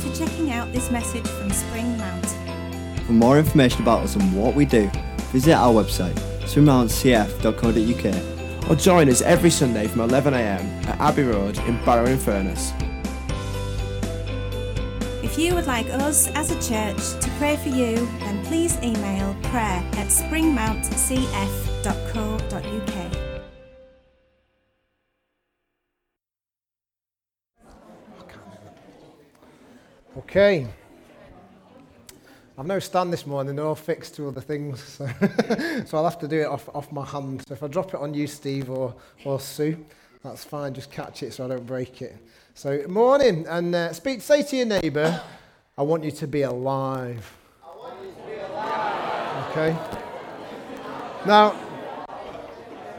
Thanks for checking out this message from Spring Mount. For more information about us and what we do, visit our website, springmountcf.co.uk. Or join us every Sunday from 11am at Abbey Road in Barrow in Furness. If you would like us as a church to pray for you, then please email prayer at springmountcf.co.uk. Okay. I've no stand this morning, they're all fixed to other things, so, so I'll have to do it off, off my hand. So if I drop it on you, Steve, or, or Sue, that's fine, just catch it so I don't break it. So, morning, and uh, speak, say to your neighbour, I want you to be alive. I want you to be alive. Okay? Now,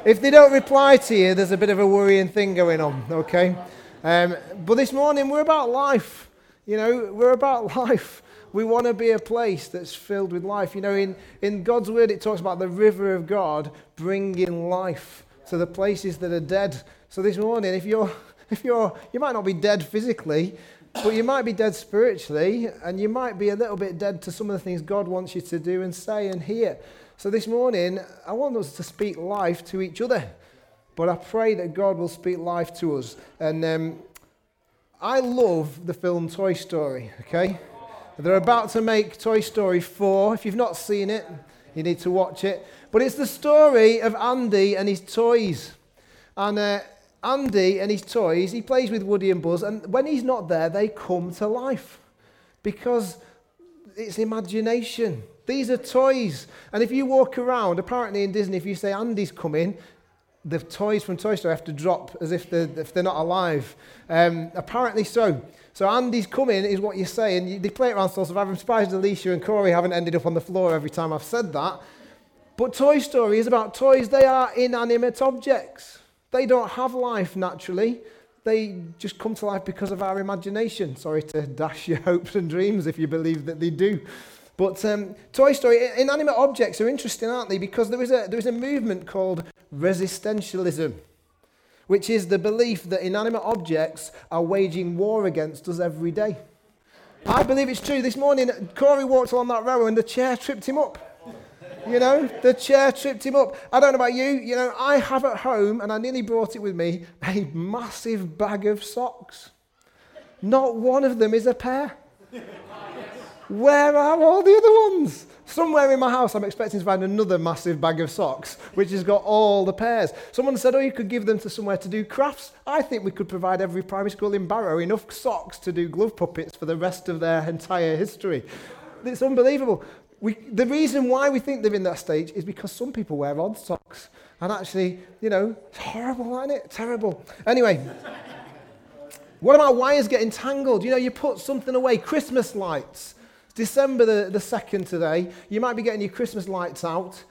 if they don't reply to you, there's a bit of a worrying thing going on, okay? Um, but this morning, we're about life. You know, we're about life. We want to be a place that's filled with life. You know, in, in God's word, it talks about the river of God bringing life to the places that are dead. So this morning, if you're, if you're, you might not be dead physically, but you might be dead spiritually, and you might be a little bit dead to some of the things God wants you to do and say and hear. So this morning, I want us to speak life to each other. But I pray that God will speak life to us. And um, I love the film Toy Story, okay? They're about to make Toy Story 4. If you've not seen it, you need to watch it. But it's the story of Andy and his toys. And uh, Andy and his toys, he plays with Woody and Buzz, and when he's not there, they come to life because it's imagination. These are toys. And if you walk around, apparently in Disney, if you say Andy's coming, the toys from Toy Story have to drop as if they're, if they're not alive. Um, apparently so. So Andy's coming is what you're saying. they play it around so I'm surprised Alicia and Corey haven't ended up on the floor every time I've said that. But Toy Story is about toys. They are inanimate objects. They don't have life naturally. They just come to life because of our imagination. Sorry to dash your hopes and dreams if you believe that they do. But um, Toy Story, inanimate objects are interesting, aren't they? Because there is a, there is a movement called resistentialism, which is the belief that inanimate objects are waging war against us every day. I believe it's true. This morning, Corey walked along that row and the chair tripped him up. You know, the chair tripped him up. I don't know about you. You know, I have at home, and I nearly brought it with me, a massive bag of socks. Not one of them is a pair. Where are all the other ones? Somewhere in my house, I'm expecting to find another massive bag of socks, which has got all the pairs. Someone said, Oh, you could give them to somewhere to do crafts. I think we could provide every primary school in Barrow enough socks to do glove puppets for the rest of their entire history. It's unbelievable. We, the reason why we think they're in that stage is because some people wear odd socks. And actually, you know, it's horrible, isn't it? Terrible. Anyway, what about wires getting tangled? You know, you put something away, Christmas lights. December the, the 2nd today. You might be getting your Christmas lights out.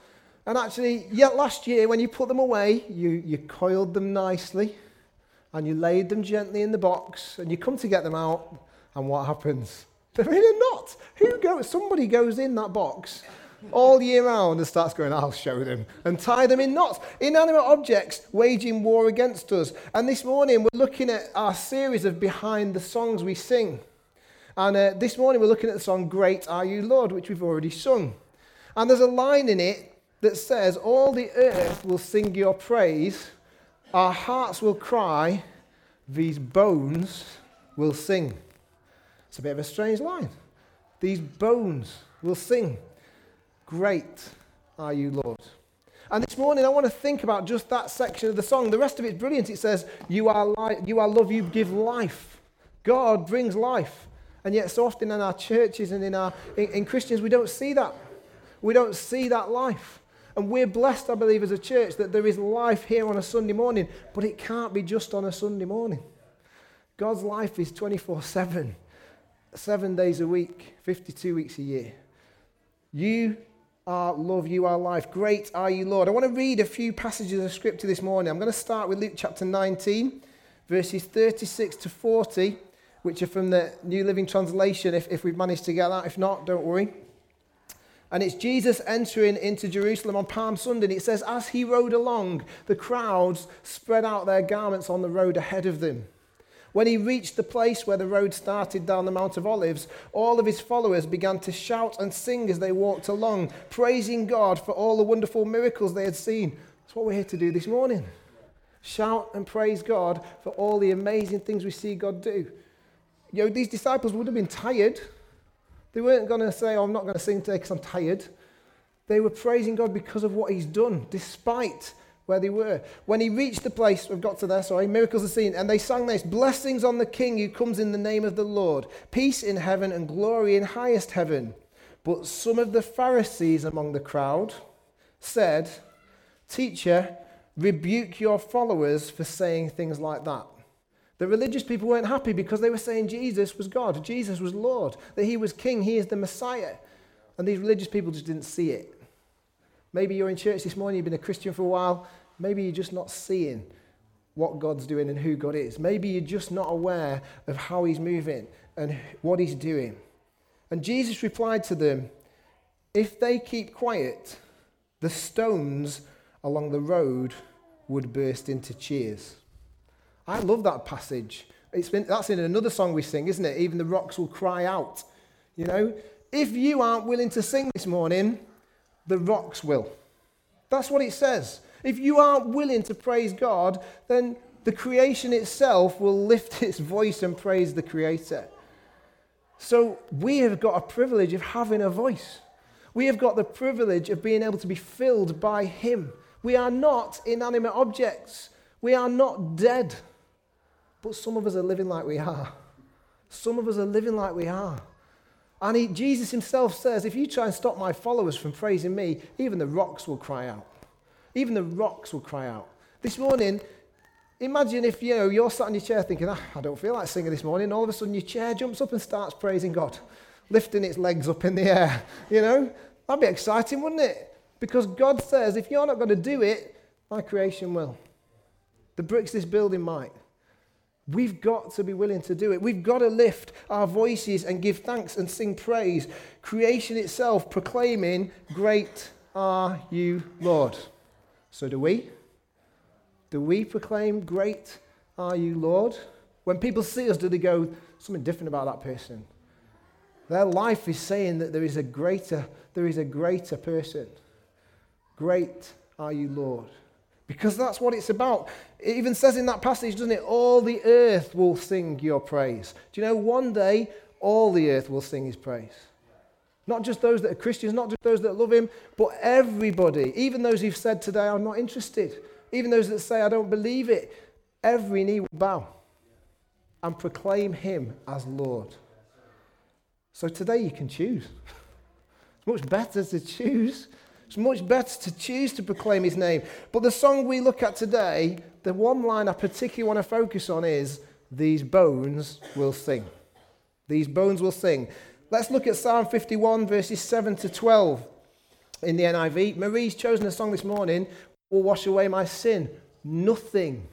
And actually, yeah, last year when you put them away, you, you coiled them nicely and you laid them gently in the box and you come to get them out. And what happens? They're in a knot. Who goes? Somebody goes in that box all year round and starts going, I'll show them, and tie them in knots. Inanimate objects waging war against us. And this morning we're looking at our series of Behind the Songs We Sing. And uh, this morning we're looking at the song Great Are You, Lord, which we've already sung. And there's a line in it that says, All the earth will sing your praise, our hearts will cry, these bones will sing. It's a bit of a strange line. These bones will sing, Great are you, Lord. And this morning, I want to think about just that section of the song. The rest of it's brilliant. It says, You are, li- you are love, you give life. God brings life. And yet, so often in our churches and in, our, in, in Christians, we don't see that. We don't see that life. And we're blessed, I believe, as a church that there is life here on a Sunday morning, but it can't be just on a Sunday morning. God's life is 24 7, seven days a week, 52 weeks a year. You are love, you are life. Great are you, Lord. I want to read a few passages of scripture this morning. I'm going to start with Luke chapter 19, verses 36 to 40 which are from the New Living Translation, if, if we've managed to get that. If not, don't worry. And it's Jesus entering into Jerusalem on Palm Sunday. And it says, As he rode along, the crowds spread out their garments on the road ahead of them. When he reached the place where the road started down the Mount of Olives, all of his followers began to shout and sing as they walked along, praising God for all the wonderful miracles they had seen. That's what we're here to do this morning. Shout and praise God for all the amazing things we see God do. You know, these disciples would have been tired. They weren't going to say, oh, I'm not going to sing today because I'm tired. They were praising God because of what he's done, despite where they were. When he reached the place, we've got to there, sorry, miracles are seen, and they sang this Blessings on the King who comes in the name of the Lord, peace in heaven and glory in highest heaven. But some of the Pharisees among the crowd said, Teacher, rebuke your followers for saying things like that. The religious people weren't happy because they were saying Jesus was God, Jesus was Lord, that he was King, he is the Messiah. And these religious people just didn't see it. Maybe you're in church this morning, you've been a Christian for a while, maybe you're just not seeing what God's doing and who God is. Maybe you're just not aware of how He's moving and what He's doing. And Jesus replied to them, If they keep quiet, the stones along the road would burst into cheers. I love that passage. It's been, that's in another song we sing, isn't it? Even the rocks will cry out. You know, if you aren't willing to sing this morning, the rocks will. That's what it says. If you aren't willing to praise God, then the creation itself will lift its voice and praise the Creator. So we have got a privilege of having a voice. We have got the privilege of being able to be filled by Him. We are not inanimate objects. We are not dead. But some of us are living like we are. Some of us are living like we are. And he, Jesus himself says, if you try and stop my followers from praising me, even the rocks will cry out. Even the rocks will cry out. This morning, imagine if you know, you're sat in your chair thinking, ah, I don't feel like singing this morning. All of a sudden, your chair jumps up and starts praising God, lifting its legs up in the air. You know, that'd be exciting, wouldn't it? Because God says, if you're not going to do it, my creation will. The bricks this building might. We've got to be willing to do it. We've got to lift our voices and give thanks and sing praise. Creation itself proclaiming, Great are you, Lord. So do we? Do we proclaim, Great are you, Lord? When people see us, do they go, Something different about that person? Their life is saying that there is a greater, there is a greater person. Great are you, Lord. Because that's what it's about. It even says in that passage, doesn't it? All the earth will sing your praise. Do you know, one day, all the earth will sing his praise. Not just those that are Christians, not just those that love him, but everybody. Even those who've said today, I'm not interested. Even those that say, I don't believe it. Every knee will bow and proclaim him as Lord. So today you can choose. It's much better to choose it's much better to choose to proclaim his name. But the song we look at today, the one line I particularly want to focus on is These bones will sing. These bones will sing. Let's look at Psalm 51, verses 7 to 12 in the NIV. Marie's chosen a song this morning will wash away my sin. Nothing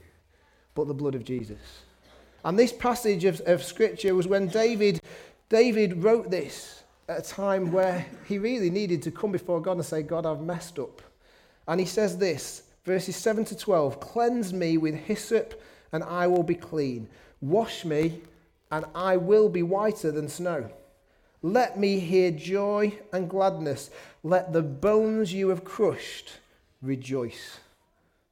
but the blood of Jesus. And this passage of, of scripture was when David, David wrote this at a time where he really needed to come before God and say, God, I've messed up. And he says this, verses 7 to 12 Cleanse me with hyssop, and I will be clean. Wash me, and I will be whiter than snow. Let me hear joy and gladness. Let the bones you have crushed rejoice.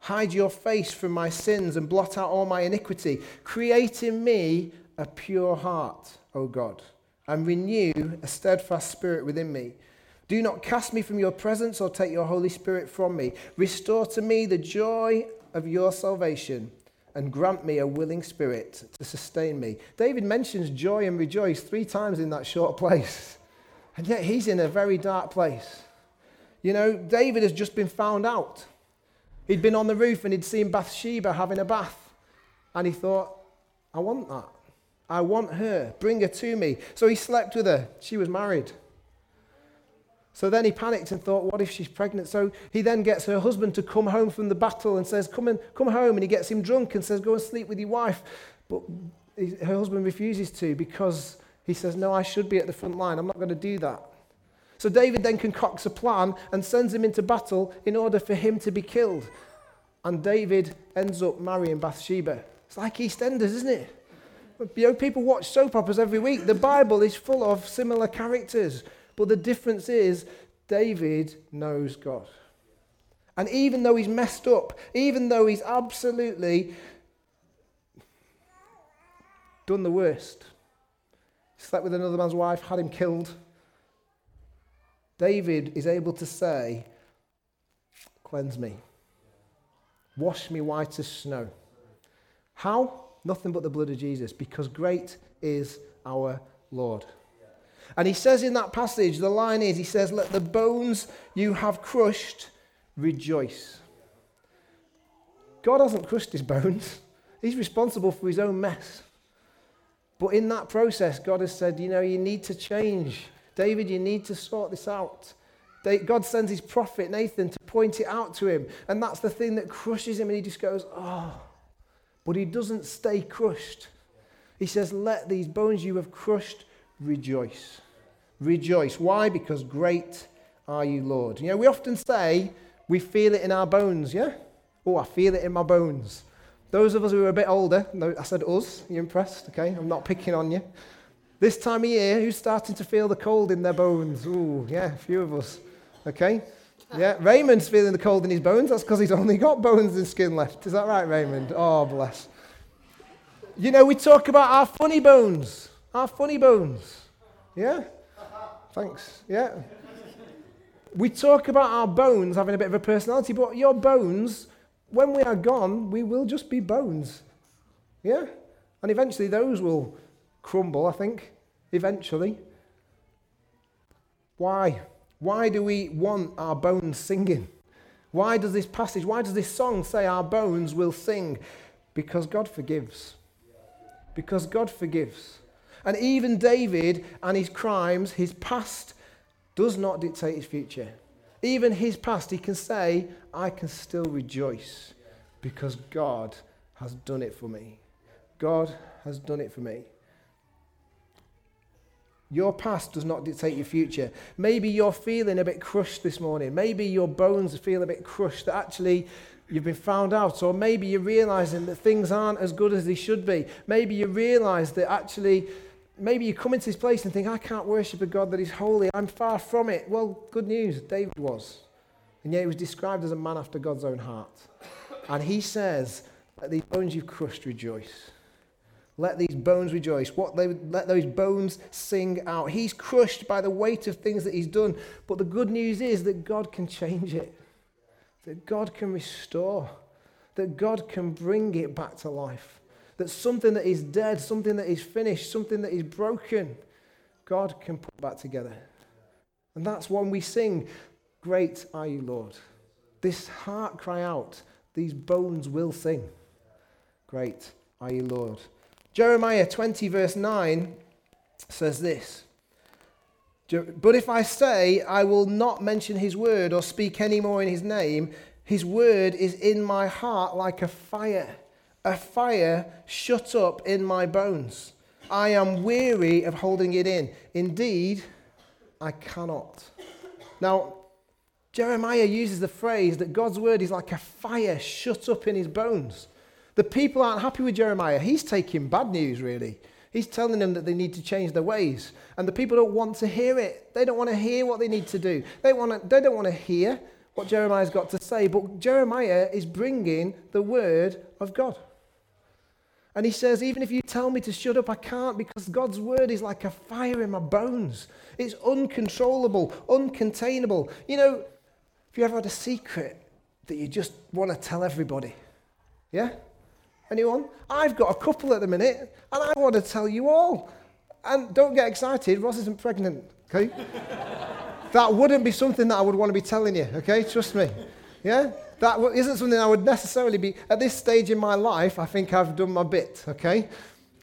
Hide your face from my sins and blot out all my iniquity. Create in me a pure heart, O God and renew a steadfast spirit within me. Do not cast me from your presence or take your Holy Spirit from me. Restore to me the joy of your salvation and grant me a willing spirit to sustain me. David mentions joy and rejoice three times in that short place. And yet he's in a very dark place. You know, David has just been found out. He'd been on the roof and he'd seen Bathsheba having a bath. And he thought, I want that. I want her. Bring her to me. So he slept with her. She was married. So then he panicked and thought, what if she's pregnant? So he then gets her husband to come home from the battle and says, come, and, come home. And he gets him drunk and says, go and sleep with your wife. But her husband refuses to because he says, no, I should be at the front line. I'm not going to do that. So David then concocts a plan and sends him into battle in order for him to be killed. And David ends up marrying Bathsheba. It's like EastEnders, isn't it? You know, people watch soap operas every week. The Bible is full of similar characters. But the difference is David knows God. And even though he's messed up, even though he's absolutely done the worst, slept with another man's wife, had him killed, David is able to say, Cleanse me, wash me white as snow. How? Nothing but the blood of Jesus, because great is our Lord. And he says in that passage, the line is, he says, Let the bones you have crushed rejoice. God hasn't crushed his bones, he's responsible for his own mess. But in that process, God has said, You know, you need to change. David, you need to sort this out. God sends his prophet Nathan to point it out to him. And that's the thing that crushes him. And he just goes, Oh. But he doesn't stay crushed. He says, Let these bones you have crushed rejoice. Rejoice. Why? Because great are you, Lord. You know, we often say we feel it in our bones, yeah? Oh, I feel it in my bones. Those of us who are a bit older, no, I said us, you impressed? Okay, I'm not picking on you. This time of year, who's starting to feel the cold in their bones? Ooh, yeah, a few of us. Okay? Yeah, Raymond's feeling the cold in his bones. That's because he's only got bones and skin left. Is that right, Raymond? Oh, bless. You know, we talk about our funny bones. Our funny bones. Yeah? Thanks. Yeah. We talk about our bones having a bit of a personality, but your bones, when we are gone, we will just be bones. Yeah? And eventually those will crumble, I think. Eventually. Why? Why do we want our bones singing? Why does this passage, why does this song say our bones will sing? Because God forgives. Because God forgives. And even David and his crimes, his past does not dictate his future. Even his past, he can say, I can still rejoice because God has done it for me. God has done it for me. Your past does not dictate your future. Maybe you're feeling a bit crushed this morning. Maybe your bones feel a bit crushed that actually you've been found out. Or maybe you're realizing that things aren't as good as they should be. Maybe you realize that actually, maybe you come into this place and think, I can't worship a God that is holy. I'm far from it. Well, good news. David was. And yet he was described as a man after God's own heart. And he says, Let these bones you've crushed rejoice. Let these bones rejoice. What they, let those bones sing out. He's crushed by the weight of things that he's done. But the good news is that God can change it, that God can restore, that God can bring it back to life. That something that is dead, something that is finished, something that is broken, God can put back together. And that's when we sing, Great are you, Lord. This heart cry out, these bones will sing. Great are you, Lord. Jeremiah 20, verse 9 says this But if I say, I will not mention his word or speak any more in his name, his word is in my heart like a fire, a fire shut up in my bones. I am weary of holding it in. Indeed, I cannot. Now, Jeremiah uses the phrase that God's word is like a fire shut up in his bones. The people aren't happy with Jeremiah. He's taking bad news, really. He's telling them that they need to change their ways. And the people don't want to hear it. They don't want to hear what they need to do. They, want to, they don't want to hear what Jeremiah's got to say. But Jeremiah is bringing the word of God. And he says, Even if you tell me to shut up, I can't because God's word is like a fire in my bones. It's uncontrollable, uncontainable. You know, if you ever had a secret that you just want to tell everybody, yeah? Anyone? I've got a couple at the minute, and I want to tell you all. And don't get excited, Ross isn't pregnant, okay? that wouldn't be something that I would want to be telling you, okay? Trust me. Yeah? That isn't something I would necessarily be, at this stage in my life, I think I've done my bit, okay?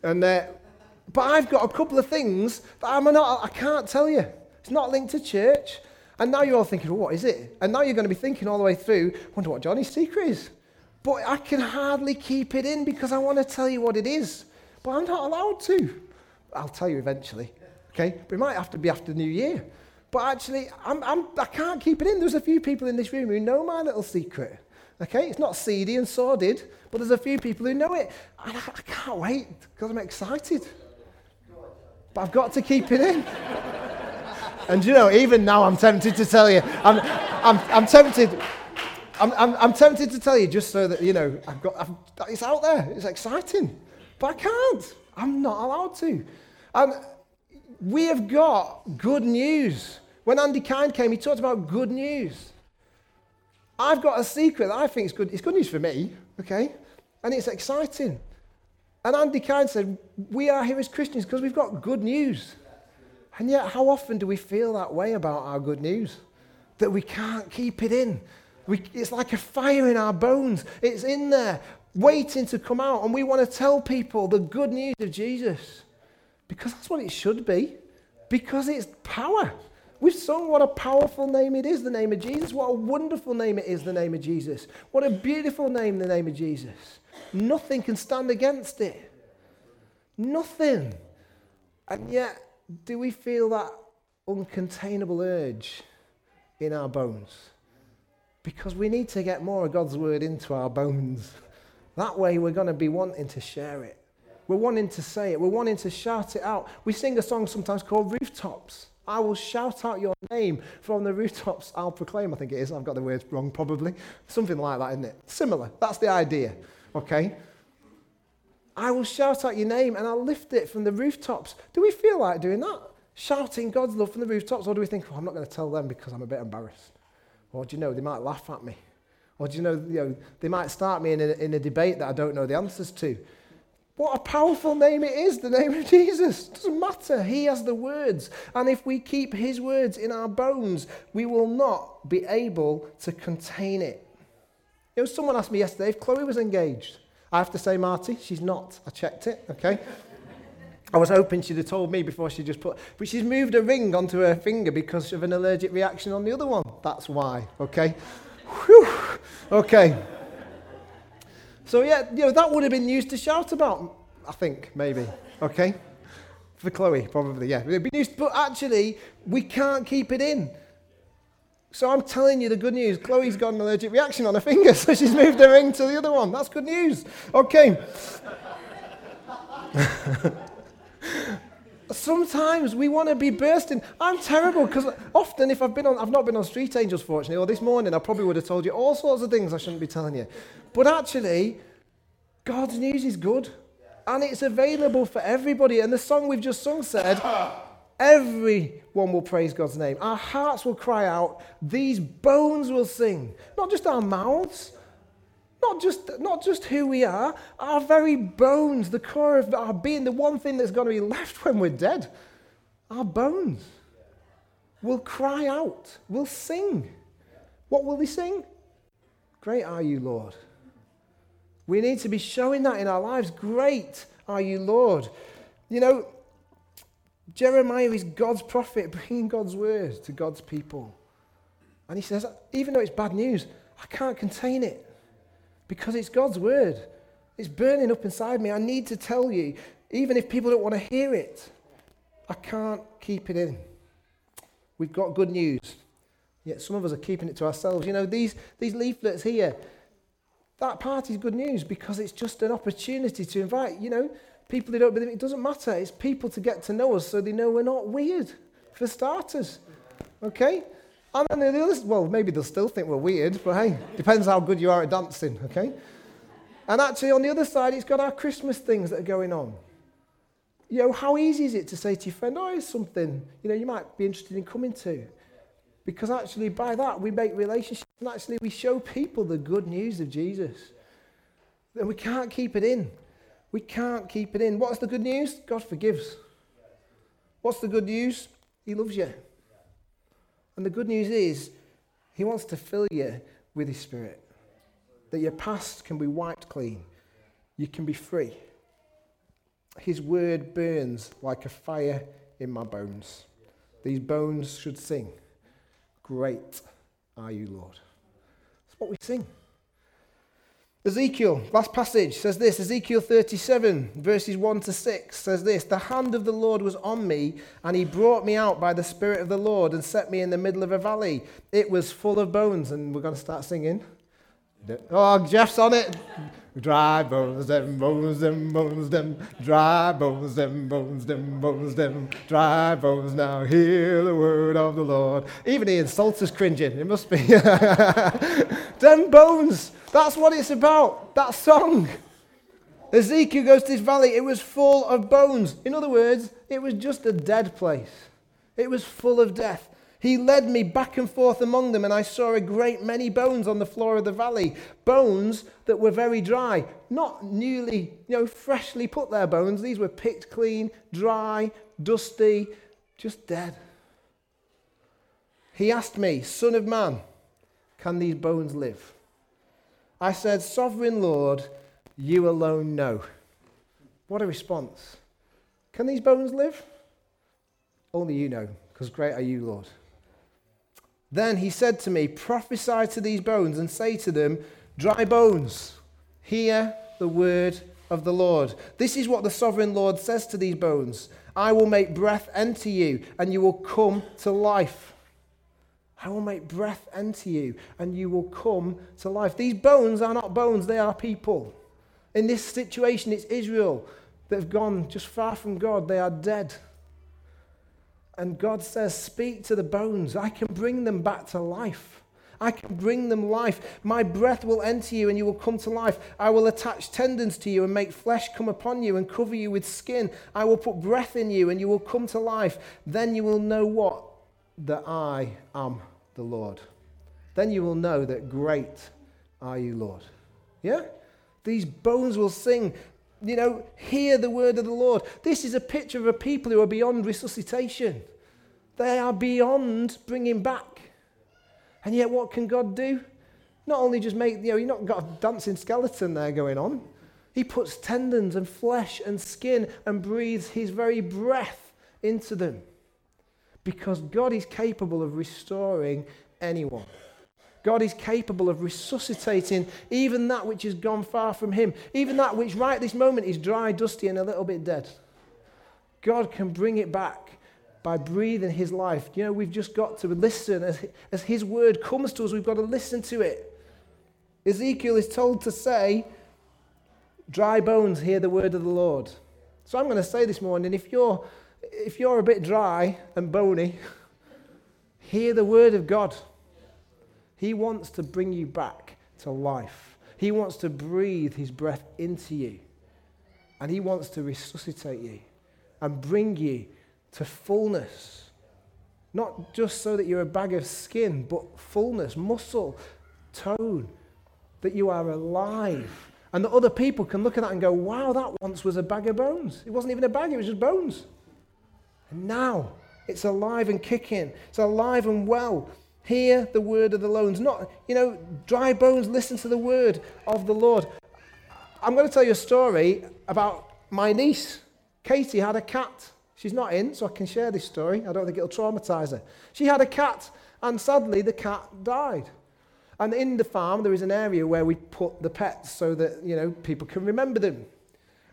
And, uh, but I've got a couple of things that I'm not, I can't tell you. It's not linked to church. And now you're all thinking, well, what is it? And now you're going to be thinking all the way through, wonder what Johnny's secret is. But I can hardly keep it in because I want to tell you what it is. But I'm not allowed to. I'll tell you eventually. Okay? But it might have to be after New Year. But actually, I'm, I'm, I can't keep it in. There's a few people in this room who know my little secret. Okay, it's not seedy and sordid, but there's a few people who know it. And I, I can't wait because I'm excited. But I've got to keep it in. and you know, even now I'm tempted to tell you, I'm, I'm, I'm tempted. I'm, I'm, I'm tempted to tell you just so that, you know, I've got, I've, it's out there. It's exciting. But I can't. I'm not allowed to. We have got good news. When Andy Kind came, he talked about good news. I've got a secret that I think is good. It's good news for me, okay? And it's exciting. And Andy Kind said, We are here as Christians because we've got good news. And yet, how often do we feel that way about our good news? That we can't keep it in. We, it's like a fire in our bones. It's in there, waiting to come out. And we want to tell people the good news of Jesus because that's what it should be, because it's power. We've sung what a powerful name it is, the name of Jesus. What a wonderful name it is, the name of Jesus. What a beautiful name, the name of Jesus. Nothing can stand against it. Nothing. And yet, do we feel that uncontainable urge in our bones? Because we need to get more of God's word into our bones. That way, we're going to be wanting to share it. We're wanting to say it. We're wanting to shout it out. We sing a song sometimes called Rooftops. I will shout out your name from the rooftops. I'll proclaim, I think it is. I've got the words wrong, probably. Something like that, isn't it? Similar. That's the idea. Okay? I will shout out your name and I'll lift it from the rooftops. Do we feel like doing that? Shouting God's love from the rooftops? Or do we think, oh, I'm not going to tell them because I'm a bit embarrassed? Or do you know, they might laugh at me? Or do you know, you know they might start me in a, in a debate that I don't know the answers to? What a powerful name it is, the name of Jesus. It doesn't matter. He has the words. And if we keep his words in our bones, we will not be able to contain it. You know, someone asked me yesterday if Chloe was engaged. I have to say, Marty, she's not. I checked it, okay? I was hoping she'd have told me before she just put, but she's moved a ring onto her finger because of an allergic reaction on the other one. That's why, okay? Whew. Okay. So, yeah, you know, that would have been used to shout about, I think, maybe. Okay? For Chloe, probably, yeah. Be used, but actually, we can't keep it in. So I'm telling you the good news. Chloe's got an allergic reaction on her finger, so she's moved her ring to the other one. That's good news. Okay. Sometimes we want to be bursting. I'm terrible because often, if I've been on, I've not been on Street Angels, fortunately, or this morning, I probably would have told you all sorts of things I shouldn't be telling you. But actually, God's news is good, and it's available for everybody. And the song we've just sung said, everyone will praise God's name. Our hearts will cry out. These bones will sing. Not just our mouths, not just, not just who we are, our very bones, the core of our being, the one thing that's going to be left when we're dead, our bones will cry out, will sing. What will they sing? Great are you, Lord. We need to be showing that in our lives. Great are you, Lord. You know, Jeremiah is God's prophet, bringing God's word to God's people. And he says, even though it's bad news, I can't contain it because it's God's word. It's burning up inside me. I need to tell you, even if people don't want to hear it, I can't keep it in. We've got good news, yet some of us are keeping it to ourselves. You know, these, these leaflets here, that part is good news because it's just an opportunity to invite, you know, people who don't believe it. It doesn't matter. It's people to get to know us so they know we're not weird, for starters. Okay? And then the others, well, maybe they'll still think we're weird, but hey, depends how good you are at dancing, okay? And actually, on the other side, it's got our Christmas things that are going on. You know, how easy is it to say to your friend, oh, it's something, you know, you might be interested in coming to? Because actually, by that, we make relationships and actually we show people the good news of Jesus. And we can't keep it in. We can't keep it in. What's the good news? God forgives. What's the good news? He loves you. And the good news is, He wants to fill you with His Spirit. That your past can be wiped clean, you can be free. His word burns like a fire in my bones. These bones should sing, Great are you, Lord. That's what we sing. Ezekiel, last passage, says this Ezekiel 37, verses 1 to 6, says this The hand of the Lord was on me, and he brought me out by the Spirit of the Lord and set me in the middle of a valley. It was full of bones. And we're going to start singing. Oh, Jeff's on it. Dry bones, them bones, them bones, them dry bones, them bones, them bones, them dry bones. Now hear the word of the Lord. Even Ian Salter's cringing. It must be. them bones. That's what it's about. That song. Ezekiel goes to this valley. It was full of bones. In other words, it was just a dead place. It was full of death. He led me back and forth among them, and I saw a great many bones on the floor of the valley. Bones that were very dry, not newly, you know, freshly put there bones. These were picked clean, dry, dusty, just dead. He asked me, Son of man, can these bones live? I said, Sovereign Lord, you alone know. What a response. Can these bones live? Only you know, because great are you, Lord. Then he said to me, Prophesy to these bones and say to them, Dry bones, hear the word of the Lord. This is what the sovereign Lord says to these bones I will make breath enter you, and you will come to life. I will make breath enter you, and you will come to life. These bones are not bones, they are people. In this situation, it's Israel that have gone just far from God. They are dead. And God says, Speak to the bones. I can bring them back to life. I can bring them life. My breath will enter you and you will come to life. I will attach tendons to you and make flesh come upon you and cover you with skin. I will put breath in you and you will come to life. Then you will know what? That I am the Lord. Then you will know that great are you, Lord. Yeah? These bones will sing you know, hear the word of the Lord. This is a picture of a people who are beyond resuscitation. They are beyond bringing back. And yet, what can God do? Not only just make, you know, you've not got a dancing skeleton there going on. He puts tendons and flesh and skin and breathes his very breath into them. Because God is capable of restoring anyone. God is capable of resuscitating even that which has gone far from Him, even that which right this moment is dry, dusty, and a little bit dead. God can bring it back by breathing His life. You know, we've just got to listen. As, as His word comes to us, we've got to listen to it. Ezekiel is told to say, Dry bones, hear the word of the Lord. So I'm going to say this morning if you're, if you're a bit dry and bony, hear the word of God. He wants to bring you back to life. He wants to breathe his breath into you. And he wants to resuscitate you and bring you to fullness. Not just so that you're a bag of skin, but fullness, muscle, tone, that you are alive. And that other people can look at that and go, wow, that once was a bag of bones. It wasn't even a bag, it was just bones. And now it's alive and kicking, it's alive and well. Hear the word of the Lord. Not, you know, dry bones, listen to the word of the Lord. I'm going to tell you a story about my niece. Katie had a cat. She's not in, so I can share this story. I don't think it'll traumatize her. She had a cat, and sadly, the cat died. And in the farm, there is an area where we put the pets so that, you know, people can remember them.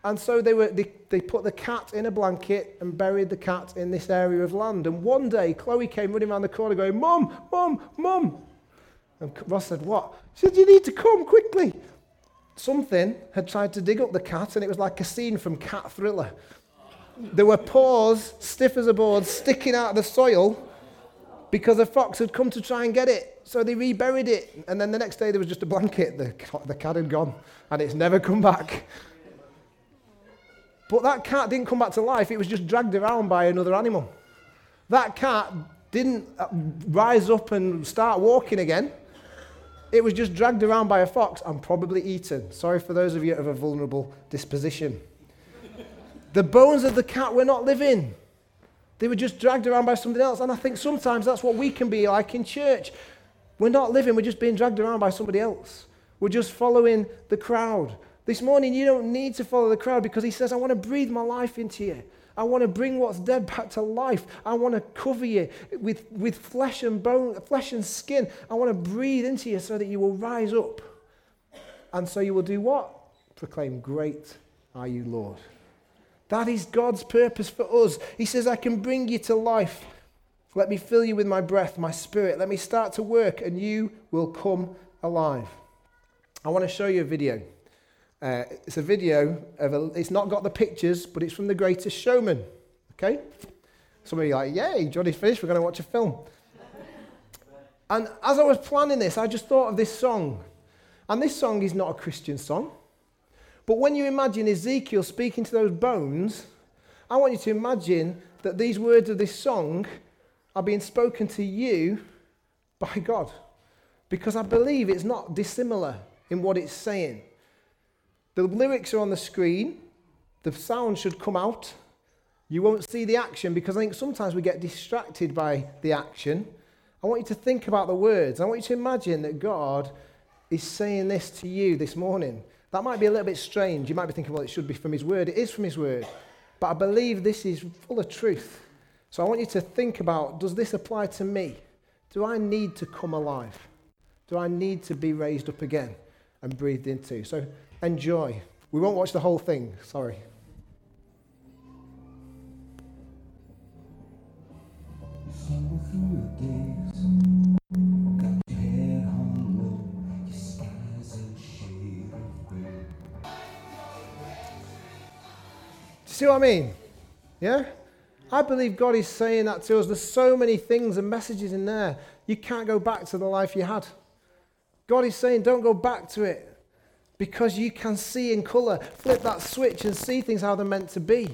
And so they, were, they, they put the cat in a blanket and buried the cat in this area of land. And one day, Chloe came running around the corner going, Mum, Mum, Mum. And Ross said, What? She said, You need to come quickly. Something had tried to dig up the cat, and it was like a scene from Cat Thriller. There were paws, stiff as a board, sticking out of the soil because a fox had come to try and get it. So they reburied it. And then the next day, there was just a blanket. The, the cat had gone, and it's never come back. But that cat didn't come back to life, it was just dragged around by another animal. That cat didn't uh, rise up and start walking again. It was just dragged around by a fox and probably eaten. Sorry for those of you of a vulnerable disposition. the bones of the cat were not living. They were just dragged around by something else. And I think sometimes that's what we can be like in church. We're not living, we're just being dragged around by somebody else. We're just following the crowd. This morning, you don't need to follow the crowd because he says, I want to breathe my life into you. I want to bring what's dead back to life. I want to cover you with, with flesh and bone, flesh and skin. I want to breathe into you so that you will rise up. And so you will do what? Proclaim, Great are you, Lord. That is God's purpose for us. He says, I can bring you to life. Let me fill you with my breath, my spirit. Let me start to work, and you will come alive. I want to show you a video. Uh, it's a video of a, it's not got the pictures, but it's from The Greatest Showman. Okay? Some of you are like, yay, Johnny's finished, we're going to watch a film. And as I was planning this, I just thought of this song. And this song is not a Christian song. But when you imagine Ezekiel speaking to those bones, I want you to imagine that these words of this song are being spoken to you by God. Because I believe it's not dissimilar in what it's saying. The lyrics are on the screen, the sound should come out. You won't see the action because I think sometimes we get distracted by the action. I want you to think about the words. I want you to imagine that God is saying this to you this morning. That might be a little bit strange. You might be thinking, well, it should be from His Word. It is from His Word. But I believe this is full of truth. So I want you to think about does this apply to me? Do I need to come alive? Do I need to be raised up again and breathed into? So enjoy. We won't watch the whole thing, sorry. Do you see what I mean? Yeah? I believe God is saying that to us. There's so many things and messages in there. You can't go back to the life you had. God is saying, don't go back to it because you can see in color. Flip that switch and see things how they're meant to be.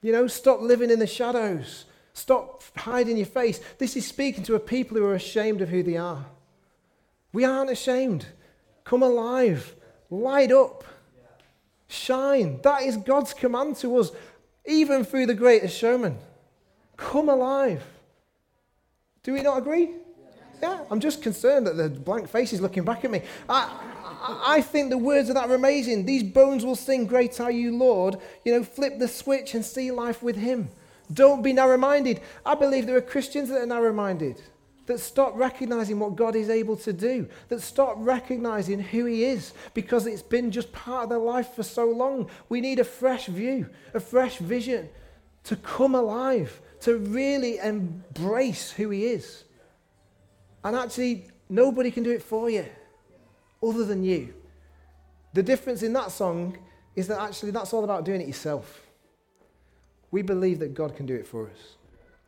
You know, stop living in the shadows. Stop hiding your face. This is speaking to a people who are ashamed of who they are. We aren't ashamed. Come alive. Light up. Shine. That is God's command to us, even through the greatest showman. Come alive. Do we not agree? Yeah, I'm just concerned that the blank face is looking back at me. I, I think the words of that are amazing. These bones will sing, Great are you, Lord. You know, flip the switch and see life with Him. Don't be narrow minded. I believe there are Christians that are narrow minded, that stop recognizing what God is able to do, that stop recognizing who He is because it's been just part of their life for so long. We need a fresh view, a fresh vision to come alive, to really embrace who He is. And actually, nobody can do it for you other than you. The difference in that song is that actually that's all about doing it yourself. We believe that God can do it for us.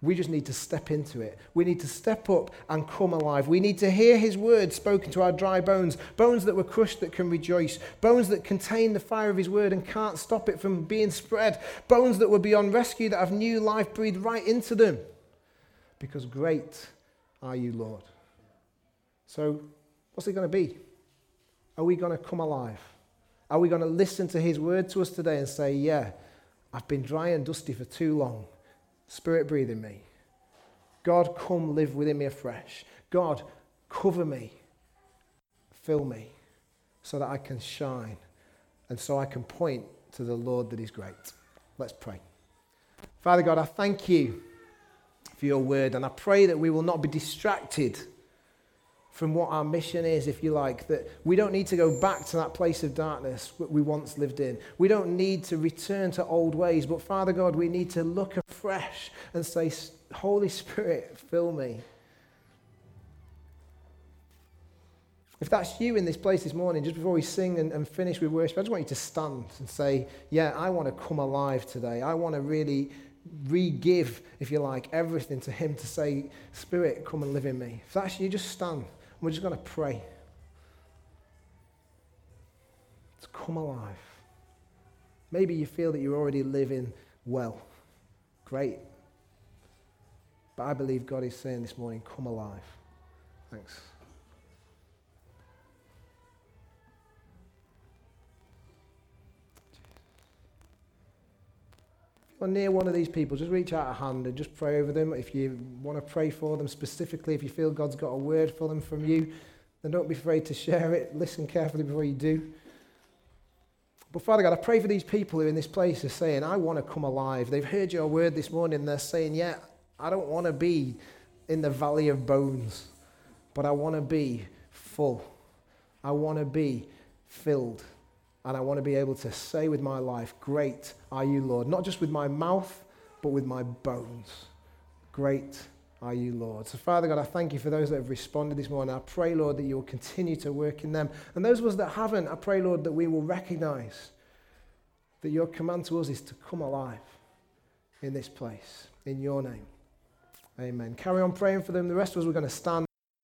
We just need to step into it. We need to step up and come alive. We need to hear his word spoken to our dry bones, bones that were crushed that can rejoice, bones that contain the fire of his word and can't stop it from being spread, bones that were beyond rescue that have new life breathed right into them. Because great are you, Lord. So, what's it going to be? Are we going to come alive? Are we going to listen to his word to us today and say, Yeah, I've been dry and dusty for too long. Spirit, breathe in me. God, come live within me afresh. God, cover me, fill me, so that I can shine and so I can point to the Lord that is great. Let's pray. Father God, I thank you for your word, and I pray that we will not be distracted from what our mission is, if you like, that we don't need to go back to that place of darkness we once lived in. We don't need to return to old ways, but Father God, we need to look afresh and say, Holy Spirit, fill me. If that's you in this place this morning, just before we sing and, and finish with worship, I just want you to stand and say, Yeah, I want to come alive today. I want to really re give, if you like, everything to Him to say, Spirit, come and live in me. If that's you, just stand. We're just going to pray. To come alive. Maybe you feel that you're already living well. Great. But I believe God is saying this morning, come alive. Thanks. Near one of these people, just reach out a hand and just pray over them. If you want to pray for them specifically, if you feel God's got a word for them from you, then don't be afraid to share it. Listen carefully before you do. But Father God, I pray for these people who in this place are saying, I want to come alive. They've heard your word this morning. They're saying, Yeah, I don't want to be in the valley of bones, but I want to be full. I want to be filled. And I want to be able to say with my life, Great are you, Lord. Not just with my mouth, but with my bones. Great are you, Lord. So, Father God, I thank you for those that have responded this morning. I pray, Lord, that you will continue to work in them. And those of us that haven't, I pray, Lord, that we will recognize that your command to us is to come alive in this place, in your name. Amen. Carry on praying for them. The rest of us, we're going to stand.